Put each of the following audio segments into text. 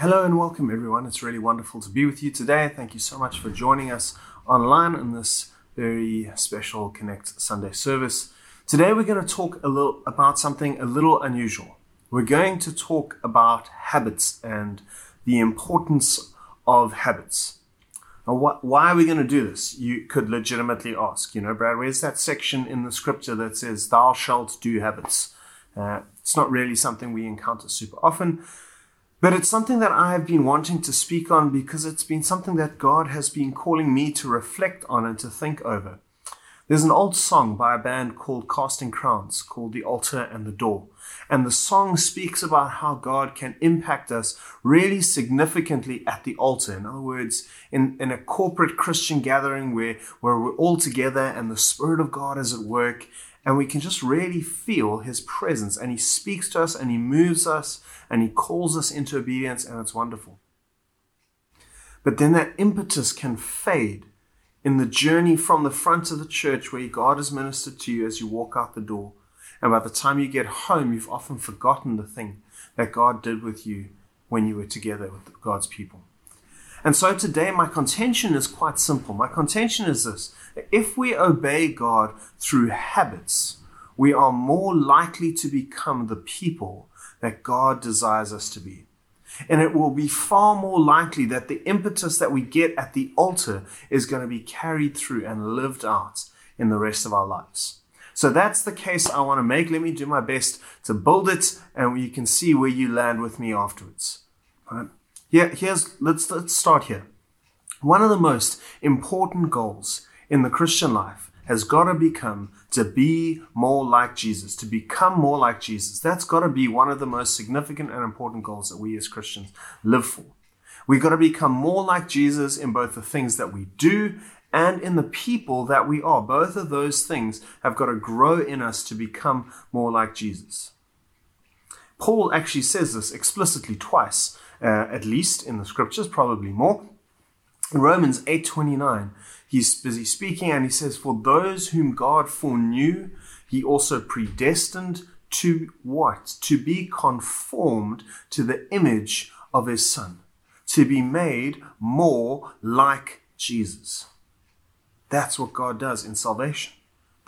Hello and welcome, everyone. It's really wonderful to be with you today. Thank you so much for joining us online in this very special Connect Sunday service. Today, we're going to talk a little about something a little unusual. We're going to talk about habits and the importance of habits. Now, what, why are we going to do this? You could legitimately ask, you know, Brad, where's that section in the scripture that says, Thou shalt do habits? Uh, it's not really something we encounter super often. But it's something that I have been wanting to speak on because it's been something that God has been calling me to reflect on and to think over. There's an old song by a band called Casting Crowns called The Altar and the Door. And the song speaks about how God can impact us really significantly at the altar. In other words, in, in a corporate Christian gathering where, where we're all together and the Spirit of God is at work and we can just really feel his presence and he speaks to us and he moves us and he calls us into obedience and it's wonderful. But then that impetus can fade in the journey from the front of the church where god has ministered to you as you walk out the door. And by the time you get home you've often forgotten the thing that god did with you when you were together with god's people and so today, my contention is quite simple. My contention is this if we obey God through habits, we are more likely to become the people that God desires us to be. And it will be far more likely that the impetus that we get at the altar is going to be carried through and lived out in the rest of our lives. So that's the case I want to make. Let me do my best to build it, and you can see where you land with me afterwards. Right? Here, here's let's let's start here. One of the most important goals in the Christian life has got to become to be more like Jesus, to become more like Jesus. That's got to be one of the most significant and important goals that we as Christians live for. We've got to become more like Jesus in both the things that we do and in the people that we are. Both of those things have got to grow in us to become more like Jesus. Paul actually says this explicitly twice uh, at least in the scriptures, probably more. In Romans 8:29, he's busy speaking and he says, "For those whom God foreknew, he also predestined to what? To be conformed to the image of his son, to be made more like Jesus." That's what God does in salvation.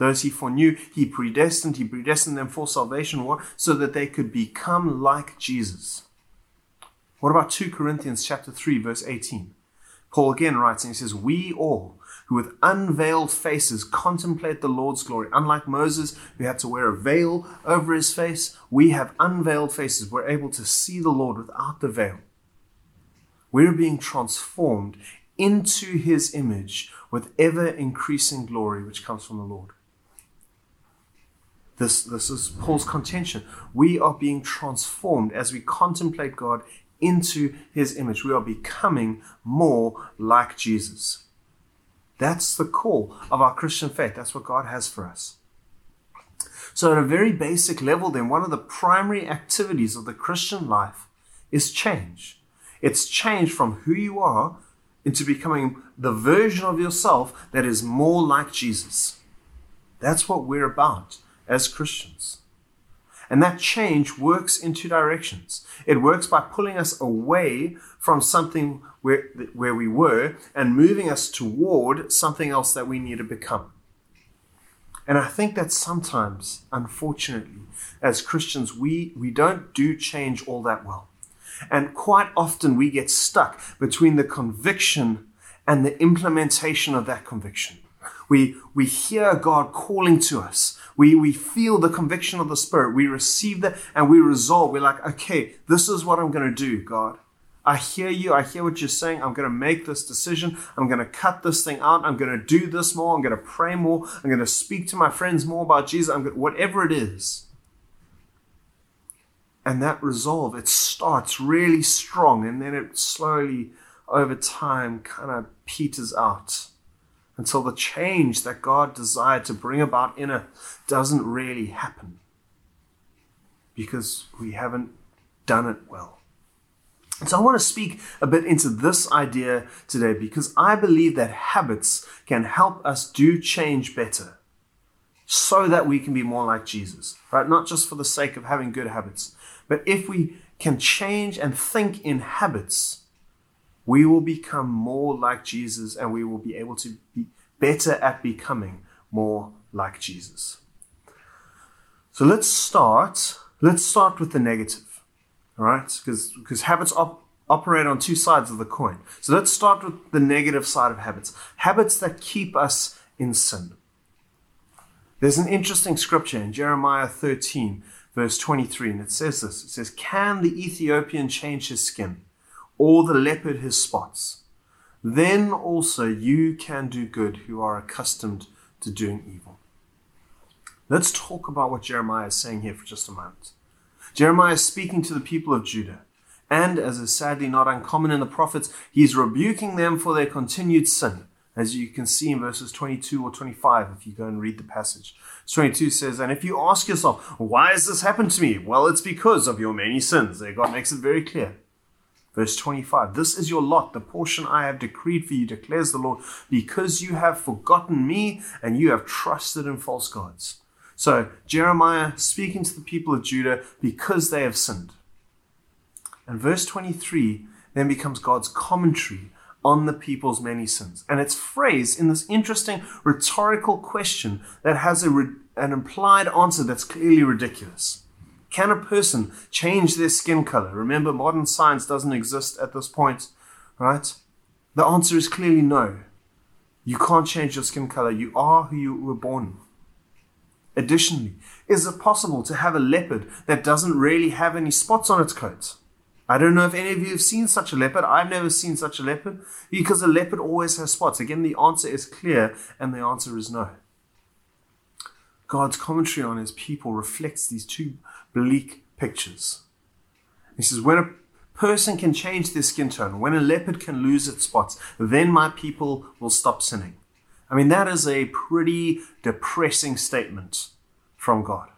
Those he foreknew, he predestined, he predestined them for salvation? So that they could become like Jesus. What about 2 Corinthians chapter 3 verse 18? Paul again writes and he says, "We all who with unveiled faces contemplate the Lord's glory, unlike Moses who had to wear a veil over his face, we have unveiled faces. We're able to see the Lord without the veil. We're being transformed into his image with ever increasing glory which comes from the Lord. This, this is Paul's contention. We are being transformed as we contemplate God into his image. We are becoming more like Jesus. That's the call of our Christian faith. That's what God has for us. So, at a very basic level, then, one of the primary activities of the Christian life is change. It's change from who you are into becoming the version of yourself that is more like Jesus. That's what we're about as Christians. And that change works in two directions. It works by pulling us away from something where, where we were and moving us toward something else that we need to become. And I think that sometimes, unfortunately, as Christians, we, we don't do change all that well. And quite often we get stuck between the conviction and the implementation of that conviction. We, we hear God calling to us. We, we feel the conviction of the Spirit. We receive that and we resolve. We're like, okay, this is what I'm going to do, God. I hear you. I hear what you're saying. I'm going to make this decision. I'm going to cut this thing out. I'm going to do this more. I'm going to pray more. I'm going to speak to my friends more about Jesus. I'm going to, whatever it is. And that resolve, it starts really strong and then it slowly, over time, kind of peters out until the change that God desired to bring about in it doesn't really happen because we haven't done it well. So I want to speak a bit into this idea today because I believe that habits can help us do change better so that we can be more like Jesus, right? Not just for the sake of having good habits, but if we can change and think in habits, we will become more like Jesus and we will be able to be better at becoming more like Jesus. So let's start. Let's start with the negative. All right? Because because habits op- operate on two sides of the coin. So let's start with the negative side of habits. Habits that keep us in sin. There's an interesting scripture in Jeremiah 13, verse 23, and it says this It says, Can the Ethiopian change his skin, or the leopard his spots? Then also you can do good who are accustomed to doing evil. Let's talk about what Jeremiah is saying here for just a moment. Jeremiah is speaking to the people of Judah, and as is sadly not uncommon in the prophets, he's rebuking them for their continued sin as you can see in verses 22 or 25 if you go and read the passage. 22 says, And if you ask yourself, why has this happened to me? Well, it's because of your many sins. There, God makes it very clear. Verse 25, This is your lot, the portion I have decreed for you, declares the Lord, because you have forgotten me and you have trusted in false gods. So, Jeremiah speaking to the people of Judah because they have sinned. And verse 23 then becomes God's commentary on the people's many sins. And it's phrased in this interesting rhetorical question that has a, an implied answer that's clearly ridiculous. Can a person change their skin color? Remember, modern science doesn't exist at this point, right? The answer is clearly no. You can't change your skin color. You are who you were born. Additionally, is it possible to have a leopard that doesn't really have any spots on its coat? I don't know if any of you have seen such a leopard. I've never seen such a leopard because a leopard always has spots. Again, the answer is clear, and the answer is no. God's commentary on his people reflects these two bleak pictures. He says, When a person can change their skin tone, when a leopard can lose its spots, then my people will stop sinning. I mean, that is a pretty depressing statement from God.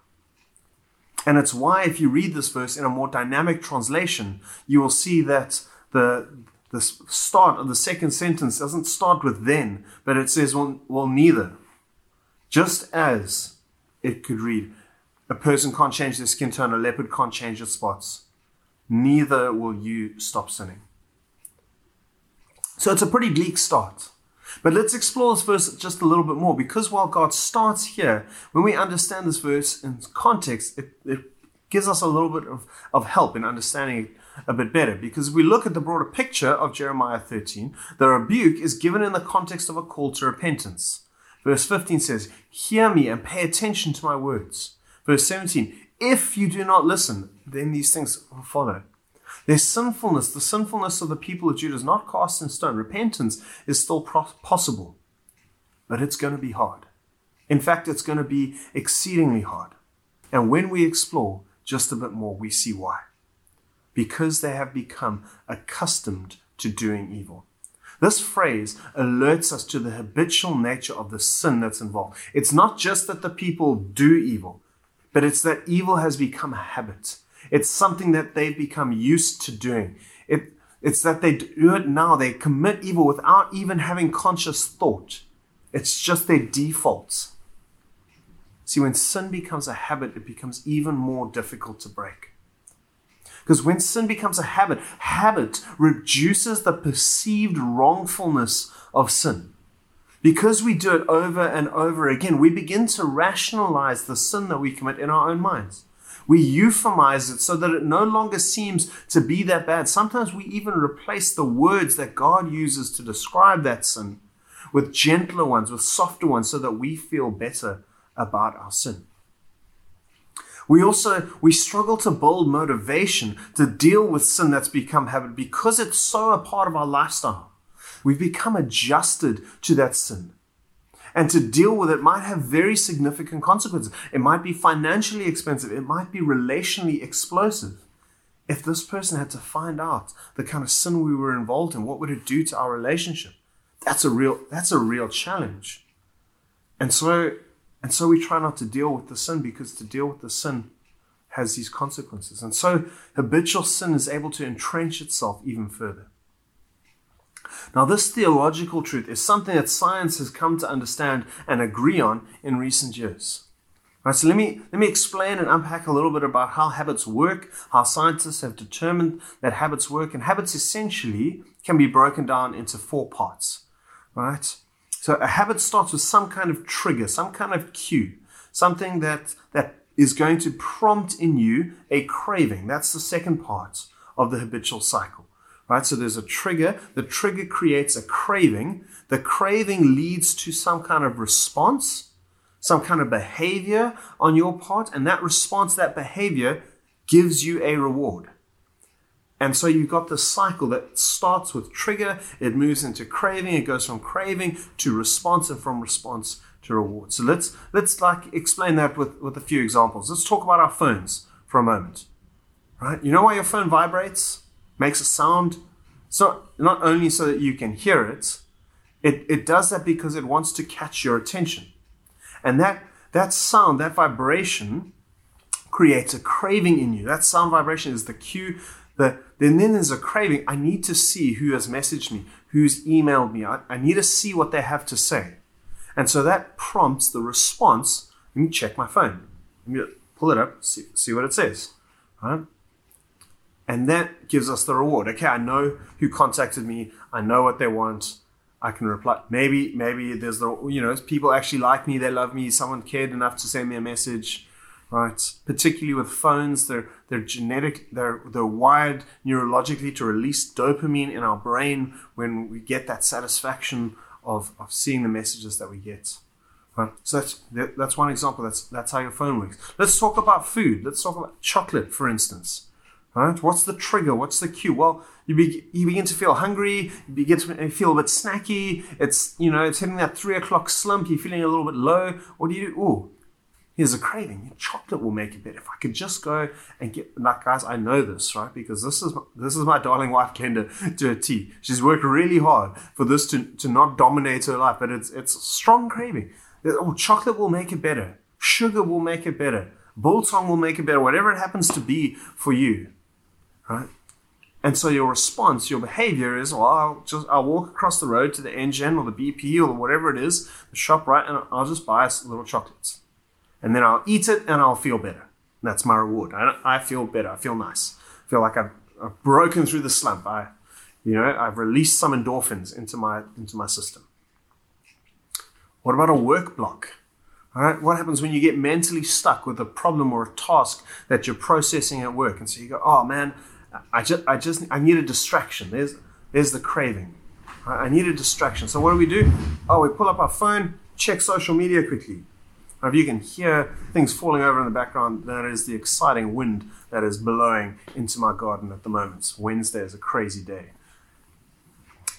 And it's why, if you read this verse in a more dynamic translation, you will see that the, the start of the second sentence doesn't start with then, but it says, well, well, neither. Just as it could read, a person can't change their skin tone, a leopard can't change its spots. Neither will you stop sinning. So it's a pretty bleak start. But let's explore this verse just a little bit more because while God starts here, when we understand this verse in context, it, it gives us a little bit of, of help in understanding it a bit better. Because if we look at the broader picture of Jeremiah 13, the rebuke is given in the context of a call to repentance. Verse 15 says, Hear me and pay attention to my words. Verse 17, If you do not listen, then these things will follow. Their sinfulness, the sinfulness of the people of Judah, is not cast in stone. Repentance is still possible, but it's going to be hard. In fact, it's going to be exceedingly hard. And when we explore just a bit more, we see why. Because they have become accustomed to doing evil. This phrase alerts us to the habitual nature of the sin that's involved. It's not just that the people do evil, but it's that evil has become a habit. It's something that they've become used to doing. It, it's that they do it now. They commit evil without even having conscious thought. It's just their defaults. See, when sin becomes a habit, it becomes even more difficult to break. Because when sin becomes a habit, habit reduces the perceived wrongfulness of sin. Because we do it over and over again, we begin to rationalize the sin that we commit in our own minds. We euphemize it so that it no longer seems to be that bad. Sometimes we even replace the words that God uses to describe that sin with gentler ones, with softer ones, so that we feel better about our sin. We also we struggle to build motivation to deal with sin that's become habit because it's so a part of our lifestyle. We've become adjusted to that sin. And to deal with it might have very significant consequences. It might be financially expensive. It might be relationally explosive. If this person had to find out the kind of sin we were involved in, what would it do to our relationship? That's a real that's a real challenge. And so and so we try not to deal with the sin because to deal with the sin has these consequences. And so habitual sin is able to entrench itself even further. Now, this theological truth is something that science has come to understand and agree on in recent years. Right, so let me let me explain and unpack a little bit about how habits work, how scientists have determined that habits work, and habits essentially can be broken down into four parts. Right? So a habit starts with some kind of trigger, some kind of cue, something that that is going to prompt in you a craving. That's the second part of the habitual cycle. Right? So there's a trigger, the trigger creates a craving, the craving leads to some kind of response some kind of behavior on your part, and that response, that behavior gives you a reward. And so you've got this cycle that starts with trigger, it moves into craving, it goes from craving to response, and from response to reward. So let's let's like explain that with, with a few examples. Let's talk about our phones for a moment. Right? You know why your phone vibrates, makes a sound? So not only so that you can hear it, it, it does that because it wants to catch your attention. And that, that sound, that vibration creates a craving in you. That sound vibration is the cue. The, then, then there's a craving. I need to see who has messaged me, who's emailed me. I, I need to see what they have to say. And so that prompts the response. Let me check my phone. Let me pull it up, see, see what it says. Right? And that gives us the reward. Okay, I know who contacted me. I know what they want. I can reply. Maybe, maybe there's the, you know, people actually like me, they love me, someone cared enough to send me a message, right? Particularly with phones, they're, they're genetic, they're, they're wired neurologically to release dopamine in our brain when we get that satisfaction of, of seeing the messages that we get. Right? So that's, that's one example. That's, that's how your phone works. Let's talk about food. Let's talk about chocolate, for instance. Right? What's the trigger? What's the cue? Well, you, be, you begin to feel hungry. You begin to feel a bit snacky. It's you know it's hitting that three o'clock slump. You're feeling a little bit low. What do you do? Oh, here's a craving. Chocolate will make it better. If I could just go and get like guys, I know this right because this is this is my darling wife Kenda to a T. She's worked really hard for this to to not dominate her life, but it's it's a strong craving. Oh, chocolate will make it better. Sugar will make it better. Biltong will make it better. Whatever it happens to be for you right? And so your response, your behavior is, well, I'll just I'll walk across the road to the Engen or the BP or whatever it is, the shop, right, and I'll just buy us little chocolates, and then I'll eat it and I'll feel better. And that's my reward. I, I feel better. I feel nice. I feel like I've, I've broken through the slump. I, you know, I've released some endorphins into my into my system. What about a work block? All right, what happens when you get mentally stuck with a problem or a task that you're processing at work, and so you go, "Oh man, I just, I just, I need a distraction. There's, there's the craving. I need a distraction. So what do we do? Oh, we pull up our phone, check social media quickly. Now, if you can hear things falling over in the background, that is the exciting wind that is blowing into my garden at the moment. Wednesday is a crazy day.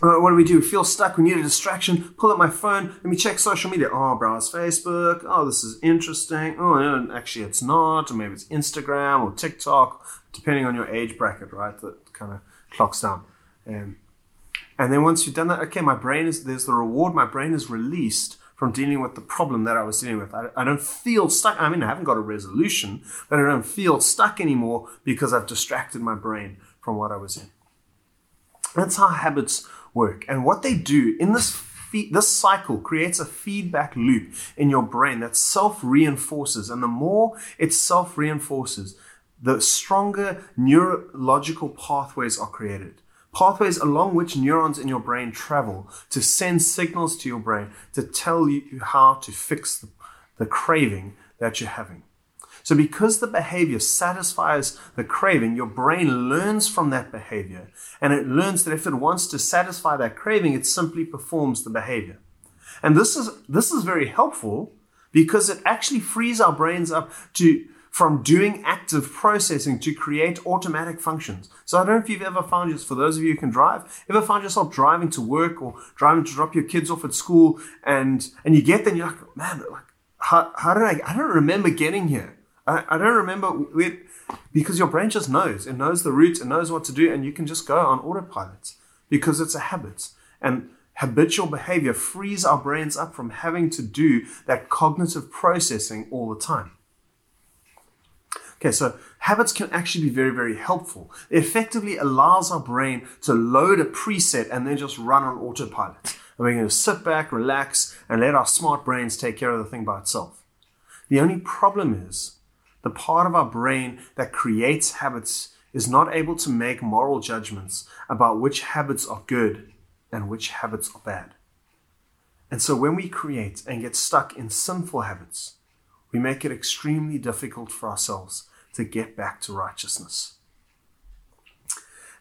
Uh, what do we do? Feel stuck. We need a distraction. Pull up my phone. Let me check social media. Oh, browse Facebook. Oh, this is interesting. Oh, no, actually, it's not. Or maybe it's Instagram or TikTok depending on your age bracket, right? That kind of clocks down. Um, and then once you've done that, okay, my brain is there's the reward. My brain is released from dealing with the problem that I was dealing with. I, I don't feel stuck. I mean, I haven't got a resolution, but I don't feel stuck anymore because I've distracted my brain from what I was in. That's how habits work. And what they do in this this cycle creates a feedback loop in your brain that self reinforces. And the more it self reinforces, the stronger neurological pathways are created. Pathways along which neurons in your brain travel to send signals to your brain to tell you how to fix the, the craving that you're having. So, because the behavior satisfies the craving, your brain learns from that behavior and it learns that if it wants to satisfy that craving, it simply performs the behavior. And this is, this is very helpful because it actually frees our brains up to from doing active processing to create automatic functions. So I don't know if you've ever found yourself, for those of you who can drive, ever found yourself driving to work or driving to drop your kids off at school and, and you get there and you're like, man, like, how, how did I, I don't remember getting here. I, I don't remember because your brain just knows. It knows the route, it knows what to do, and you can just go on autopilot because it's a habit. And habitual behavior frees our brains up from having to do that cognitive processing all the time. Okay, so habits can actually be very, very helpful. It effectively allows our brain to load a preset and then just run on autopilot. And we're going to sit back, relax, and let our smart brains take care of the thing by itself. The only problem is the part of our brain that creates habits is not able to make moral judgments about which habits are good and which habits are bad. And so when we create and get stuck in sinful habits, we make it extremely difficult for ourselves to get back to righteousness.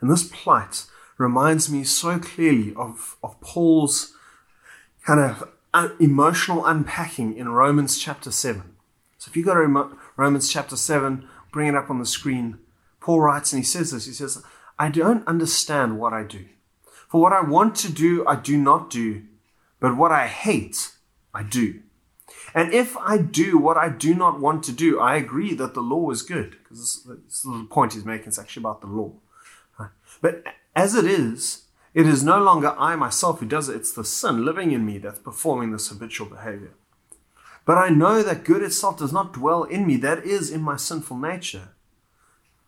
And this plight reminds me so clearly of, of Paul's kind of uh, emotional unpacking in Romans chapter 7. So if you go to Romans chapter 7, bring it up on the screen. Paul writes and he says this He says, I don't understand what I do. For what I want to do, I do not do, but what I hate, I do. And if I do what I do not want to do, I agree that the law is good. Because this, this is the point he's making. is actually about the law. But as it is, it is no longer I myself who does it. It's the sin living in me that's performing this habitual behavior. But I know that good itself does not dwell in me. That is in my sinful nature.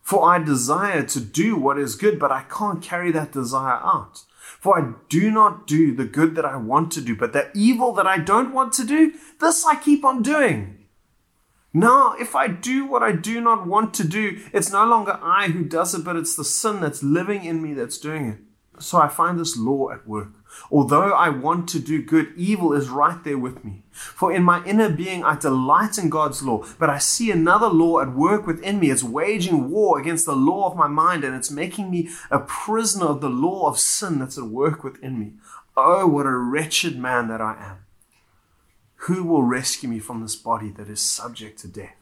For I desire to do what is good, but I can't carry that desire out. For I do not do the good that I want to do, but the evil that I don't want to do, this I keep on doing. Now, if I do what I do not want to do, it's no longer I who does it, but it's the sin that's living in me that's doing it. So I find this law at work. Although I want to do good, evil is right there with me. For in my inner being I delight in God's law, but I see another law at work within me. It's waging war against the law of my mind, and it's making me a prisoner of the law of sin that's at work within me. Oh, what a wretched man that I am. Who will rescue me from this body that is subject to death?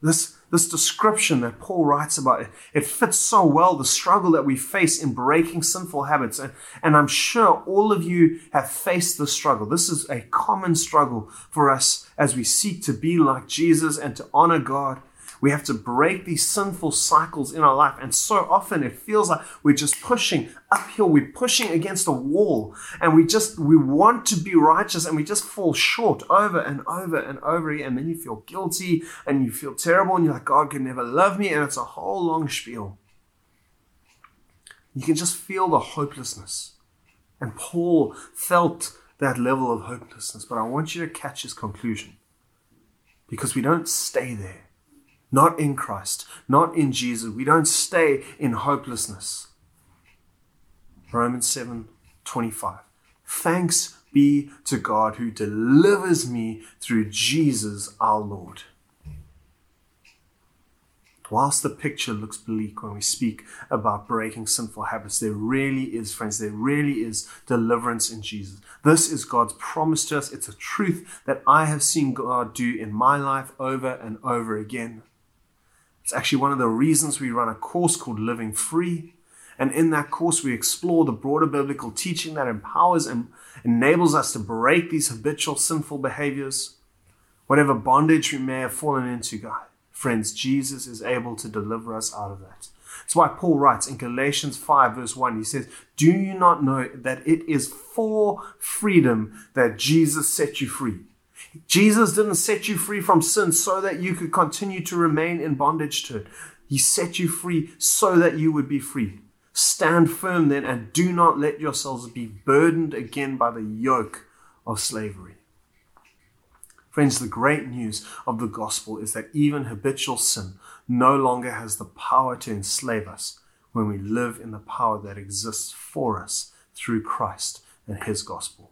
This, this description that Paul writes about, it, it fits so well the struggle that we face in breaking sinful habits. And, and I'm sure all of you have faced this struggle. This is a common struggle for us as we seek to be like Jesus and to honor God we have to break these sinful cycles in our life. And so often it feels like we're just pushing uphill. We're pushing against a wall and we just, we want to be righteous and we just fall short over and over and over again. And then you feel guilty and you feel terrible and you're like, God can never love me. And it's a whole long spiel. You can just feel the hopelessness. And Paul felt that level of hopelessness. But I want you to catch his conclusion because we don't stay there not in Christ, not in Jesus. We don't stay in hopelessness. Romans 7 25. Thanks be to God who delivers me through Jesus our Lord. Whilst the picture looks bleak when we speak about breaking sinful habits, there really is, friends, there really is deliverance in Jesus. This is God's promise to us. It's a truth that I have seen God do in my life over and over again. It's actually one of the reasons we run a course called Living Free. And in that course, we explore the broader biblical teaching that empowers and enables us to break these habitual sinful behaviors, whatever bondage we may have fallen into, God. Friends, Jesus is able to deliver us out of that. That's why Paul writes in Galatians 5, verse 1, he says, Do you not know that it is for freedom that Jesus set you free? Jesus didn't set you free from sin so that you could continue to remain in bondage to it. He set you free so that you would be free. Stand firm then and do not let yourselves be burdened again by the yoke of slavery. Friends, the great news of the gospel is that even habitual sin no longer has the power to enslave us when we live in the power that exists for us through Christ and his gospel.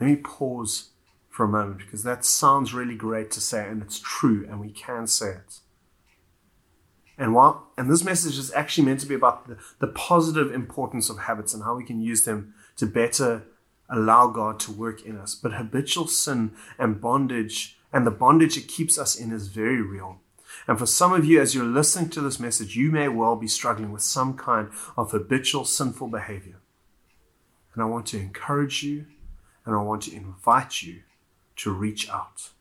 Let me pause for a moment because that sounds really great to say and it's true and we can say it. And while and this message is actually meant to be about the, the positive importance of habits and how we can use them to better allow God to work in us. But habitual sin and bondage and the bondage it keeps us in is very real. And for some of you, as you're listening to this message, you may well be struggling with some kind of habitual sinful behavior. And I want to encourage you and I want to invite you to reach out.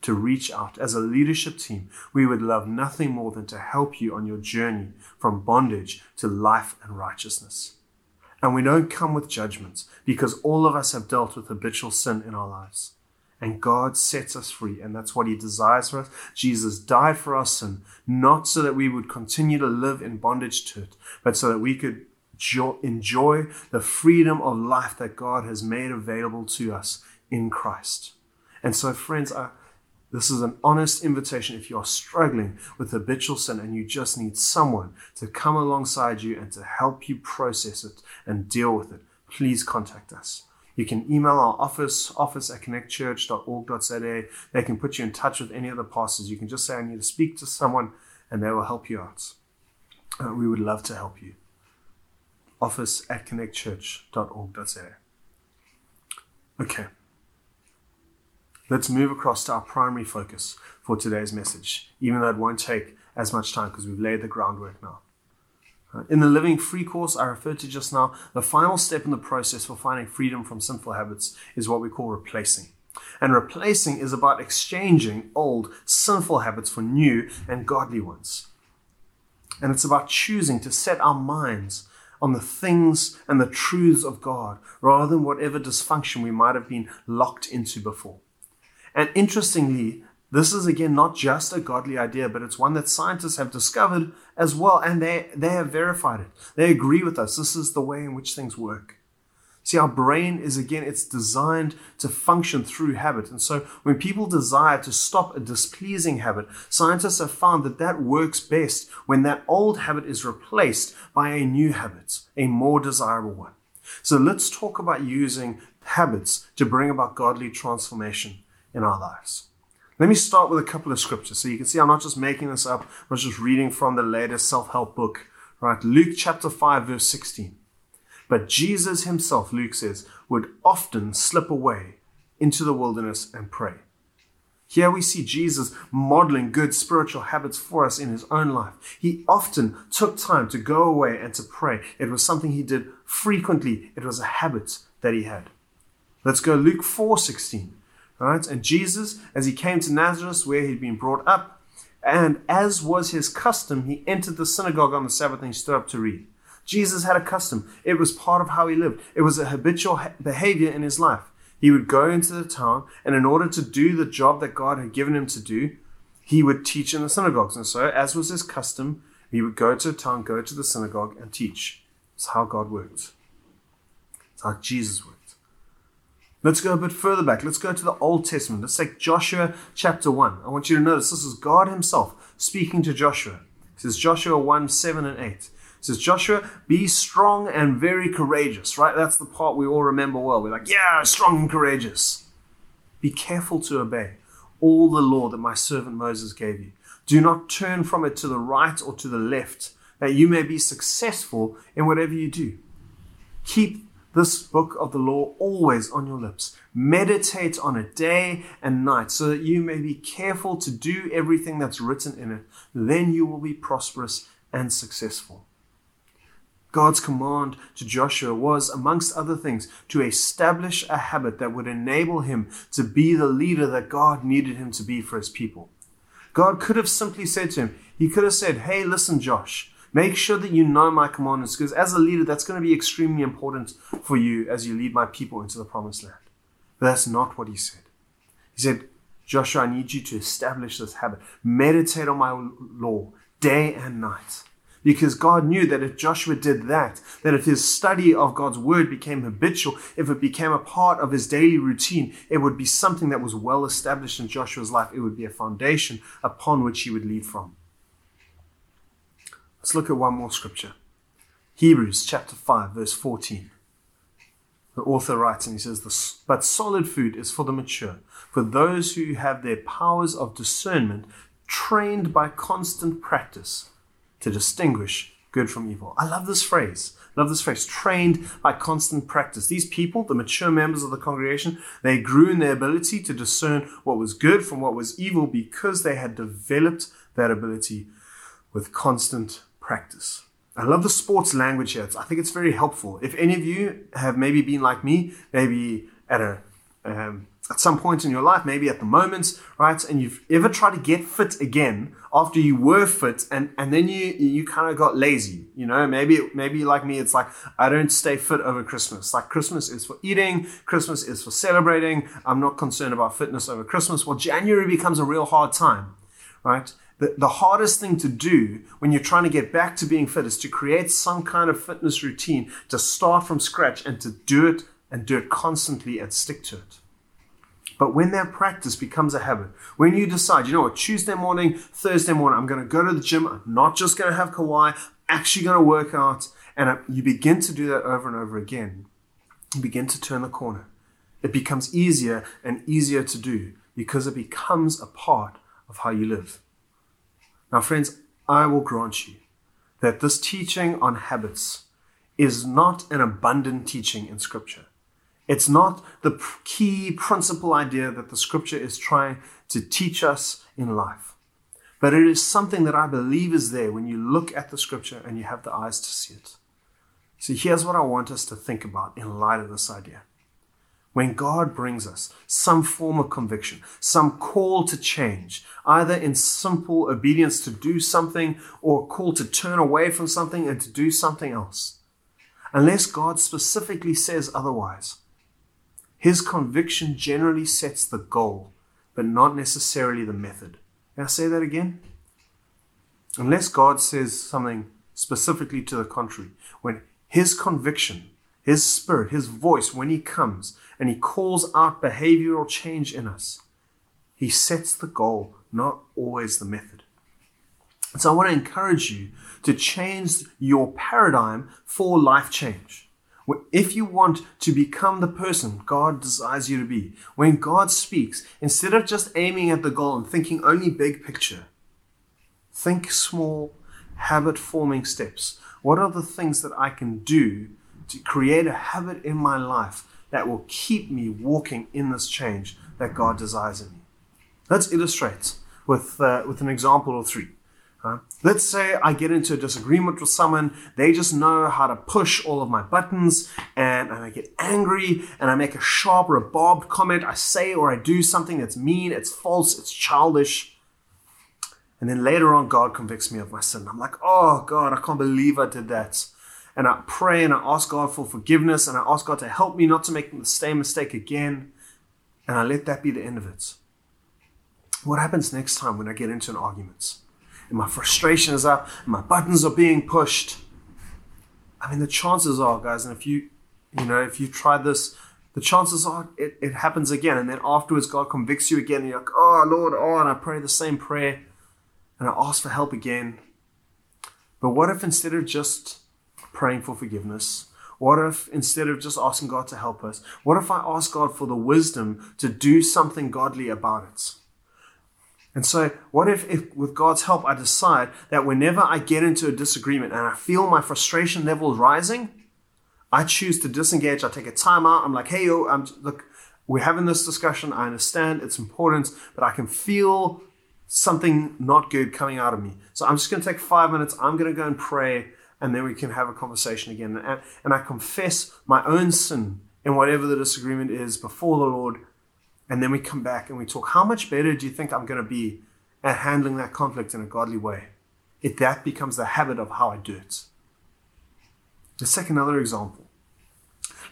To reach out. As a leadership team, we would love nothing more than to help you on your journey from bondage to life and righteousness. And we don't come with judgments because all of us have dealt with habitual sin in our lives. And God sets us free, and that's what He desires for us. Jesus died for our sin, not so that we would continue to live in bondage to it, but so that we could enjoy the freedom of life that God has made available to us in Christ. And so, friends, I, this is an honest invitation. If you are struggling with habitual sin and you just need someone to come alongside you and to help you process it and deal with it, please contact us. You can email our office, office at connectchurch.org.za. They can put you in touch with any of the pastors. You can just say, I need to speak to someone, and they will help you out. Uh, we would love to help you. Office at connectchurch.org.za. Okay. Let's move across to our primary focus for today's message, even though it won't take as much time because we've laid the groundwork now. In the Living Free course I referred to just now, the final step in the process for finding freedom from sinful habits is what we call replacing. And replacing is about exchanging old sinful habits for new and godly ones. And it's about choosing to set our minds on the things and the truths of God rather than whatever dysfunction we might have been locked into before. And interestingly, this is again not just a godly idea, but it's one that scientists have discovered as well, and they, they have verified it. They agree with us. This is the way in which things work. See, our brain is again, it's designed to function through habit. And so when people desire to stop a displeasing habit, scientists have found that that works best when that old habit is replaced by a new habit, a more desirable one. So let's talk about using habits to bring about godly transformation in our lives. Let me start with a couple of scriptures. So you can see I'm not just making this up, I'm just reading from the latest self help book, right? Luke chapter 5, verse 16. But Jesus himself, Luke says, would often slip away into the wilderness and pray. Here we see Jesus modeling good spiritual habits for us in his own life. He often took time to go away and to pray. It was something he did frequently. It was a habit that he had. Let's go Luke 4:16. Right? And Jesus, as he came to Nazareth, where he'd been brought up, and as was his custom, he entered the synagogue on the Sabbath and he stood up to read. Jesus had a custom. It was part of how he lived. It was a habitual behavior in his life. He would go into the town, and in order to do the job that God had given him to do, he would teach in the synagogues. And so, as was his custom, he would go to the town, go to the synagogue, and teach. It's how God worked. It's how Jesus worked. Let's go a bit further back. Let's go to the Old Testament. Let's take Joshua chapter 1. I want you to notice this is God Himself speaking to Joshua. It says Joshua 1 7 and 8. Says, Joshua, be strong and very courageous, right? That's the part we all remember well. We're like, yeah, strong and courageous. Be careful to obey all the law that my servant Moses gave you. Do not turn from it to the right or to the left, that you may be successful in whatever you do. Keep this book of the law always on your lips. Meditate on it day and night so that you may be careful to do everything that's written in it. Then you will be prosperous and successful. God's command to Joshua was, amongst other things, to establish a habit that would enable him to be the leader that God needed him to be for his people. God could have simply said to him, He could have said, Hey, listen, Josh, Make sure that you know my commandments because as a leader, that's going to be extremely important for you as you lead my people into the promised land. But that's not what he said. He said, Joshua, I need you to establish this habit. Meditate on my law day and night. Because God knew that if Joshua did that, that if his study of God's word became habitual, if it became a part of his daily routine, it would be something that was well established in Joshua's life. It would be a foundation upon which he would lead from. Let's look at one more scripture. Hebrews chapter 5, verse 14. The author writes and he says, But solid food is for the mature, for those who have their powers of discernment trained by constant practice to distinguish good from evil. I love this phrase. Love this phrase, trained by constant practice. These people, the mature members of the congregation, they grew in their ability to discern what was good from what was evil because they had developed that ability with constant practice. I love the sports language here. I think it's very helpful. If any of you have maybe been like me, maybe at a um, at some point in your life, maybe at the moment, right, and you've ever tried to get fit again after you were fit, and and then you you kind of got lazy, you know, maybe maybe like me, it's like I don't stay fit over Christmas. Like Christmas is for eating, Christmas is for celebrating. I'm not concerned about fitness over Christmas. Well, January becomes a real hard time, right? the, the hardest thing to do when you're trying to get back to being fit is to create some kind of fitness routine to start from scratch and to do it and do it constantly and stick to it. But when that practice becomes a habit, when you decide, you know what, Tuesday morning, Thursday morning, I'm going to go to the gym, I'm not just going to have Kauai, actually going to work out, and you begin to do that over and over again, you begin to turn the corner. It becomes easier and easier to do because it becomes a part of how you live. Now, friends, I will grant you that this teaching on habits is not an abundant teaching in Scripture. It's not the key principal idea that the Scripture is trying to teach us in life. But it is something that I believe is there when you look at the Scripture and you have the eyes to see it. So here's what I want us to think about in light of this idea. When God brings us some form of conviction, some call to change, either in simple obedience to do something or call to turn away from something and to do something else, unless God specifically says otherwise, his conviction generally sets the goal, but not necessarily the method. Can I say that again? Unless God says something specifically to the contrary, when his conviction his spirit, His voice, when He comes and He calls out behavioral change in us, He sets the goal, not always the method. So I want to encourage you to change your paradigm for life change. If you want to become the person God desires you to be, when God speaks, instead of just aiming at the goal and thinking only big picture, think small, habit forming steps. What are the things that I can do to create a habit in my life that will keep me walking in this change that God desires in me. Let's illustrate with, uh, with an example or three. Uh, let's say I get into a disagreement with someone, they just know how to push all of my buttons, and, and I get angry and I make a sharp or a barbed comment. I say or I do something that's mean, it's false, it's childish. And then later on, God convicts me of my sin. I'm like, oh God, I can't believe I did that and I pray and I ask God for forgiveness and I ask God to help me not to make the same mistake again. And I let that be the end of it. What happens next time when I get into an argument and my frustration is up and my buttons are being pushed? I mean, the chances are, guys, and if you, you know, if you try this, the chances are it, it happens again. And then afterwards, God convicts you again. And you're like, oh, Lord, oh, and I pray the same prayer and I ask for help again. But what if instead of just praying for forgiveness? What if instead of just asking God to help us, what if I ask God for the wisdom to do something godly about it? And so, what if, if, with God's help, I decide that whenever I get into a disagreement and I feel my frustration level rising, I choose to disengage. I take a time out. I'm like, hey, yo, I'm, look, we're having this discussion. I understand it's important, but I can feel something not good coming out of me. So I'm just going to take five minutes. I'm going to go and pray and then we can have a conversation again. And, and I confess my own sin in whatever the disagreement is before the Lord, and then we come back and we talk. How much better do you think I'm going to be at handling that conflict in a godly way if that becomes the habit of how I do it? Let's take another example.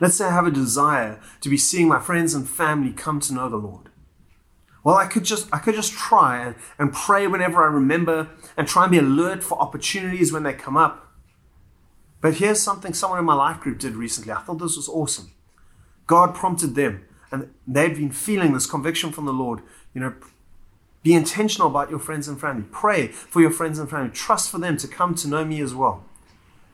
Let's say I have a desire to be seeing my friends and family come to know the Lord. Well, I could just I could just try and, and pray whenever I remember and try and be alert for opportunities when they come up. But here's something someone in my life group did recently. I thought this was awesome. God prompted them, and they've been feeling this conviction from the Lord. You know, be intentional about your friends and family. Pray for your friends and family. Trust for them to come to know me as well.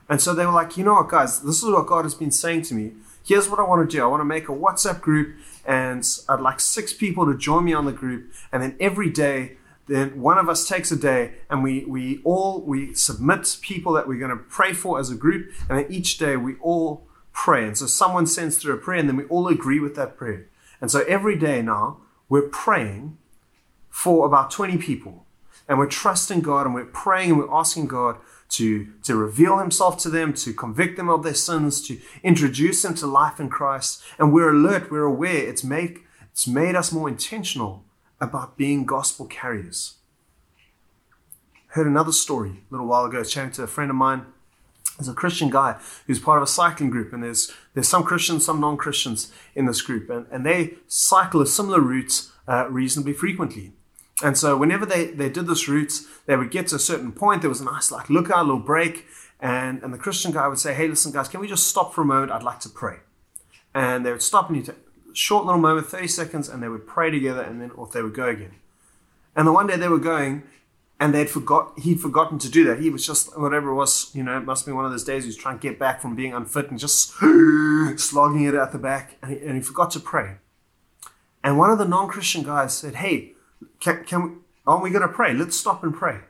And so they were like, you know what, guys, this is what God has been saying to me. Here's what I want to do. I want to make a WhatsApp group, and I'd like six people to join me on the group. And then every day, then one of us takes a day and we, we all we submit people that we're going to pray for as a group and then each day we all pray and so someone sends through a prayer and then we all agree with that prayer and so every day now we're praying for about 20 people and we're trusting god and we're praying and we're asking god to, to reveal himself to them, to convict them of their sins, to introduce them to life in Christ. And we're alert, we're aware. It's made, it's made us more intentional about being gospel carriers. Heard another story a little while ago, chatting to a friend of mine. There's a Christian guy who's part of a cycling group, and there's there's some Christians, some non-Christians in this group, and, and they cycle a similar route uh, reasonably frequently. And so whenever they, they did this route, they would get to a certain point, there was a nice like lookout, little break, and, and the Christian guy would say, Hey, listen, guys, can we just stop for a moment? I'd like to pray. And they would stop and he'd short little moment, 30 seconds, and they would pray together and then off they would go again. And the one day they were going and they'd forgot he'd forgotten to do that. He was just whatever it was, you know, it must be one of those days he was trying to get back from being unfit and just slogging it at the back, and he, and he forgot to pray. And one of the non-Christian guys said, "Hey, can, can we, aren't we going to pray? Let's stop and pray,"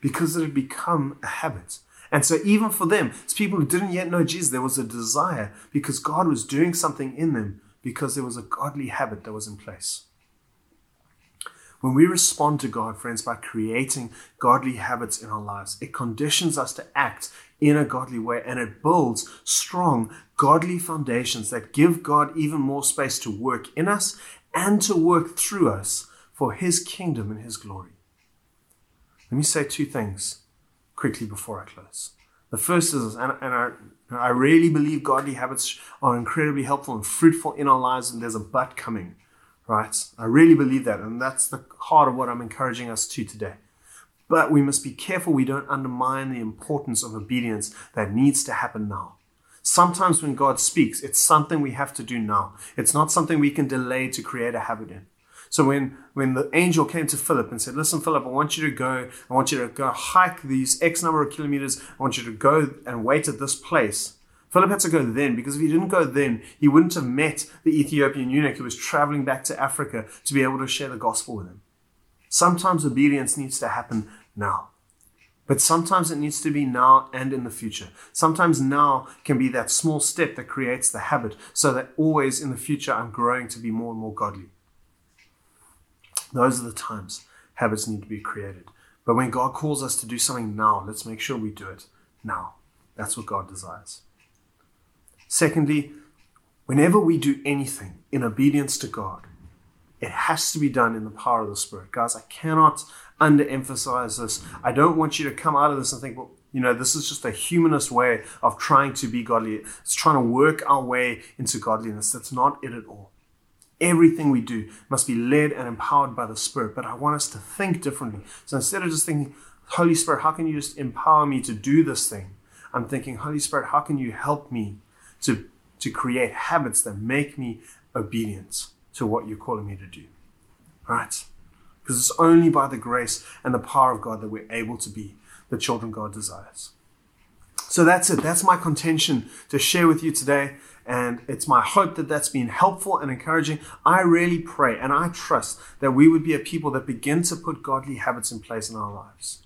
because it had become a habit. And so, even for them, it's people who didn't yet know Jesus, there was a desire because God was doing something in them because there was a godly habit that was in place. When we respond to God, friends, by creating godly habits in our lives, it conditions us to act in a godly way and it builds strong, godly foundations that give God even more space to work in us and to work through us for His kingdom and His glory. Let me say two things quickly before I close. The first is, and, and I, I really believe godly habits are incredibly helpful and fruitful in our lives, and there's a but coming right? I really believe that, and that's the heart of what I'm encouraging us to today. But we must be careful we don't undermine the importance of obedience that needs to happen now. Sometimes when God speaks, it's something we have to do now. It's not something we can delay to create a habit in. So when, when the angel came to Philip and said, Listen, Philip, I want you to go, I want you to go hike these X number of kilometers, I want you to go and wait at this place. Philip had to go then because if he didn't go then, he wouldn't have met the Ethiopian eunuch who was traveling back to Africa to be able to share the gospel with him. Sometimes obedience needs to happen now. But sometimes it needs to be now and in the future. Sometimes now can be that small step that creates the habit so that always in the future I'm growing to be more and more godly. Those are the times habits need to be created. But when God calls us to do something now, let's make sure we do it now. That's what God desires. Secondly, whenever we do anything in obedience to God, it has to be done in the power of the Spirit. Guys, I cannot underemphasize this. I don't want you to come out of this and think, well, you know, this is just a humanist way of trying to be godly. It's trying to work our way into godliness. That's not it at all. Everything we do must be led and empowered by the Spirit. But I want us to think differently. So instead of just thinking, Holy Spirit, how can you just empower me to do this thing? I'm thinking, Holy Spirit, how can you help me to, to create habits that make me obedient to what you're calling me to do. Right? Because it's only by the grace and the power of God that we're able to be the children God desires. So that's it. That's my contention to share with you today. And it's my hope that that's been helpful and encouraging. I really pray and I trust that we would be a people that begin to put godly habits in place in our lives.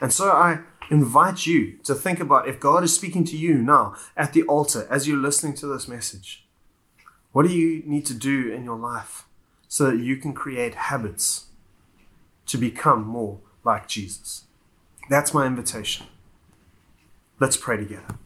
And so I invite you to think about if God is speaking to you now at the altar as you're listening to this message. What do you need to do in your life so that you can create habits to become more like Jesus? That's my invitation. Let's pray together.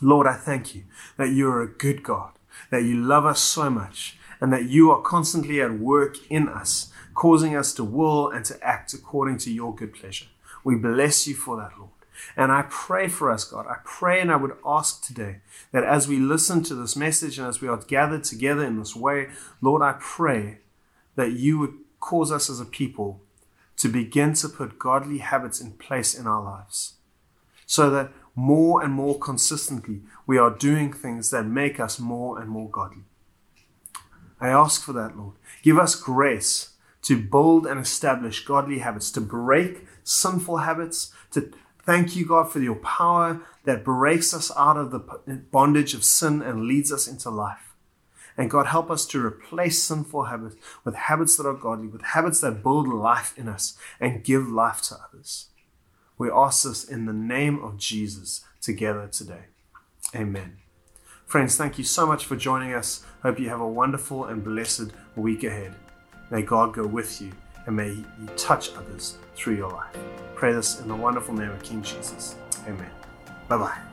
Lord, I thank you that you are a good God, that you love us so much, and that you are constantly at work in us, causing us to will and to act according to your good pleasure. We bless you for that, Lord. And I pray for us, God. I pray and I would ask today that as we listen to this message and as we are gathered together in this way, Lord, I pray that you would cause us as a people to begin to put godly habits in place in our lives so that more and more consistently we are doing things that make us more and more godly. I ask for that, Lord. Give us grace to build and establish godly habits, to break sinful habits, to thank you, God, for your power that breaks us out of the bondage of sin and leads us into life. And God, help us to replace sinful habits with habits that are godly, with habits that build life in us and give life to others. We ask this in the name of Jesus together today. Amen. Friends, thank you so much for joining us. Hope you have a wonderful and blessed week ahead. May God go with you and may you touch others through your life. Pray this in the wonderful name of King Jesus. Amen. Bye bye.